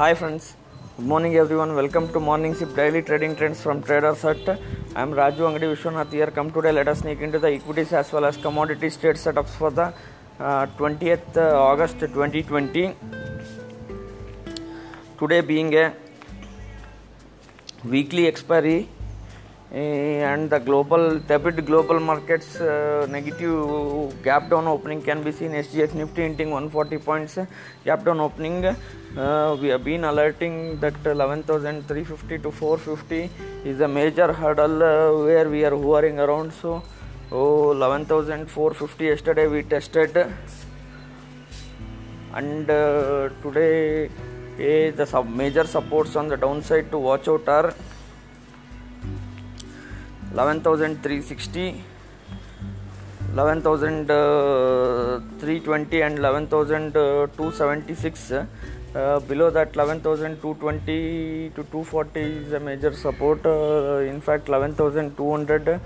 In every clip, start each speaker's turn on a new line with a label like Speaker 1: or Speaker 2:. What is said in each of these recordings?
Speaker 1: Hi friends, good morning everyone. Welcome to Morning Sip Daily Trading Trends from Traders Hut. I am Raju Angadi Vishwanath here. Come today, let us sneak into the equities as well as commodities trade setups for the uh, 20th August 2020. Today being a weekly expiry and the global tepid global markets uh, negative gap down opening can be seen. SGX Nifty hinting 140 points. Gap down opening uh, we have been alerting that 11350 to 450 is a major hurdle uh, where we are hovering around. So oh 11450 yesterday we tested. And uh, today eh, the sub major supports on the downside to watch out are 11360 11320 and 11276 uh, below that 11220 to 240 is a major support. Uh, in fact 11200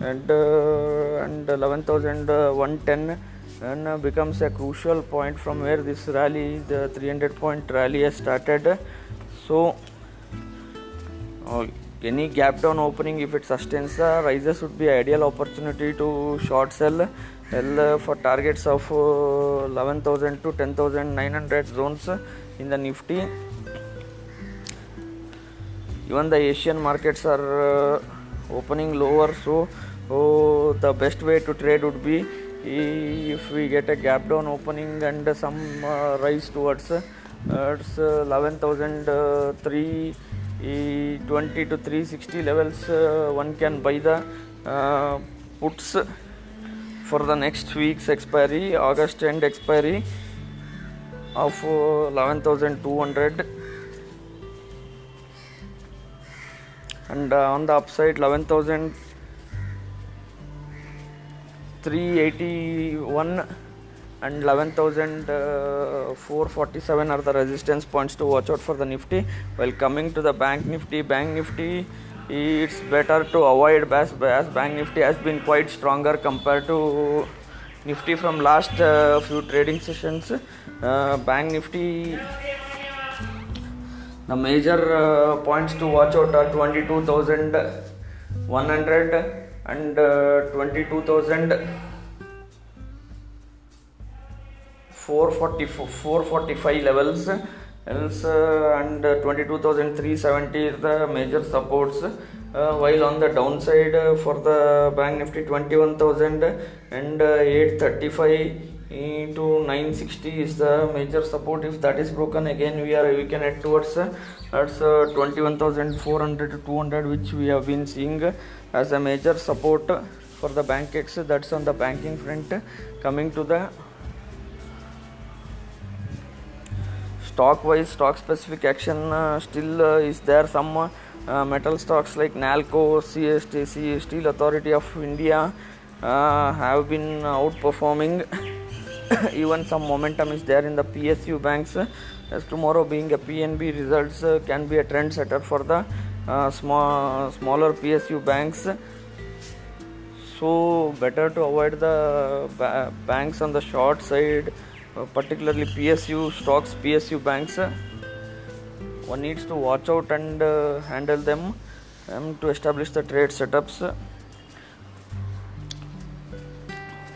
Speaker 1: and uh, and 11110 and uh, becomes a crucial point from where this rally the 300 point rally has started. So uh, any gap down opening, if it sustains the rises, would be ideal opportunity to short sell L uh, for targets of uh, 11,000 to 10,900 zones in the Nifty. Even the Asian markets are uh, opening lower, so oh, the best way to trade would be if we get a gap down opening and some uh, rise towards uh, 11,003 20 to 360 levels uh, one can buy the uh, puts for the next week's expiry august end expiry of uh, 11200 and on the upside 11381 and 11447 are the resistance points to watch out for the nifty. While coming to the bank nifty bank nifty it's better to avoid as, as bank nifty has been quite stronger compared to nifty from last uh, few trading sessions. Uh, bank nifty the major uh, points to watch out are 22100 and uh, 22,000 445 levels uh, and uh, 22,370 is the major supports. Uh, while on the downside uh, for the bank nifty 21,000 and uh, 835 to 960 is the major support. If that is broken again we are we can head towards uh, that's uh, 21400 to 200 which we have been seeing as a major support for the bank x. That's on the banking front. Coming to the stock wise stock specific action uh, still uh, is there some uh, metal stocks like nalco cst steel authority of india have been outperforming. Even some momentum is there in the psu banks. As tomorrow being a pnb results can be a trend setter for the small smaller psu banks. So better to avoid the ba- banks on the short side particularly PSU stocks, PSU banks. Uh, one needs to watch out and uh, handle them um, to establish the trade setups.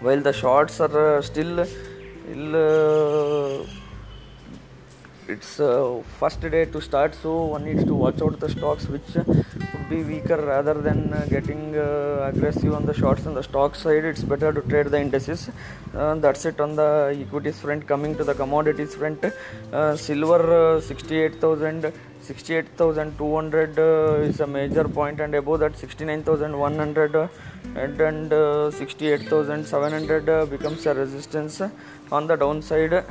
Speaker 1: While the shorts are still, still it's uh, first day to start so one needs to watch out the stocks which uh, be weaker rather than uh, getting uh, aggressive on the shorts on the stock side. It's better to trade the indices. Uh, that's it on the equities front. Coming to the commodities front uh, silver 68000 68200 is a major point and above that 69100 and, and 68700 becomes a resistance on the downside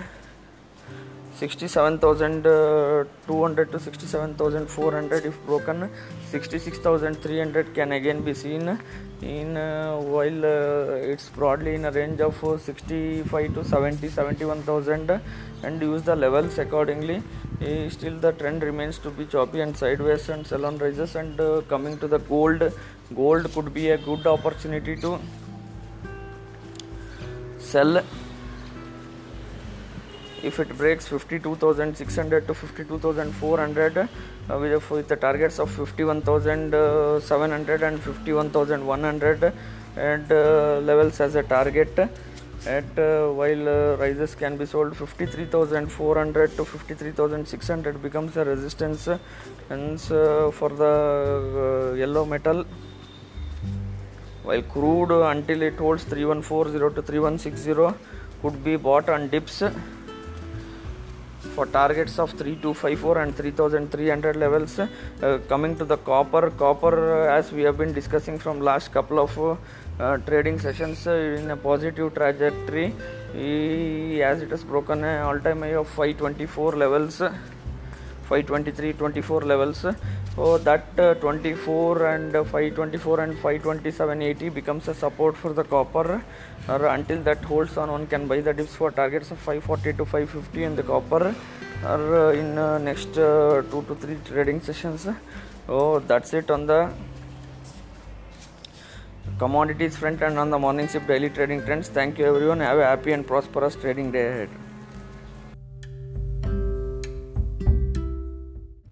Speaker 1: 67200 to 67400 if broken. 66300 can again be seen. In uh, while uh, it's broadly in a range of 65 to 70 71000 and use the levels accordingly. Uh, still the trend remains to be choppy and sideways and sell on rises and uh, coming to the gold. Gold could be a good opportunity to sell if it breaks 52600 to 52400 uh, with, with the targets of 51700 and 51100 and uh, levels as a target at uh, while uh, rises can be sold 53400 to 53600 becomes a resistance hence uh, for the uh, yellow metal. While crude until it holds 3140 to 3160 could be bought on dips for targets of 3254 and 3300 levels uh, coming to the copper. Copper uh, as we have been discussing from last couple of uh, uh, trading sessions uh, in a positive trajectory. As it has broken a all time high of 524 levels 523 24 levels so that uh, 24 and uh, 524 and 527 becomes a support for the copper. Or until that holds on one can buy the dips for targets of 540 to 550 in the copper. Or uh, in uh, next uh, 2 to 3 trading sessions. So that's it on the commodities front and on the morning sip daily trading trends. Thank you everyone. Have a happy and prosperous trading day ahead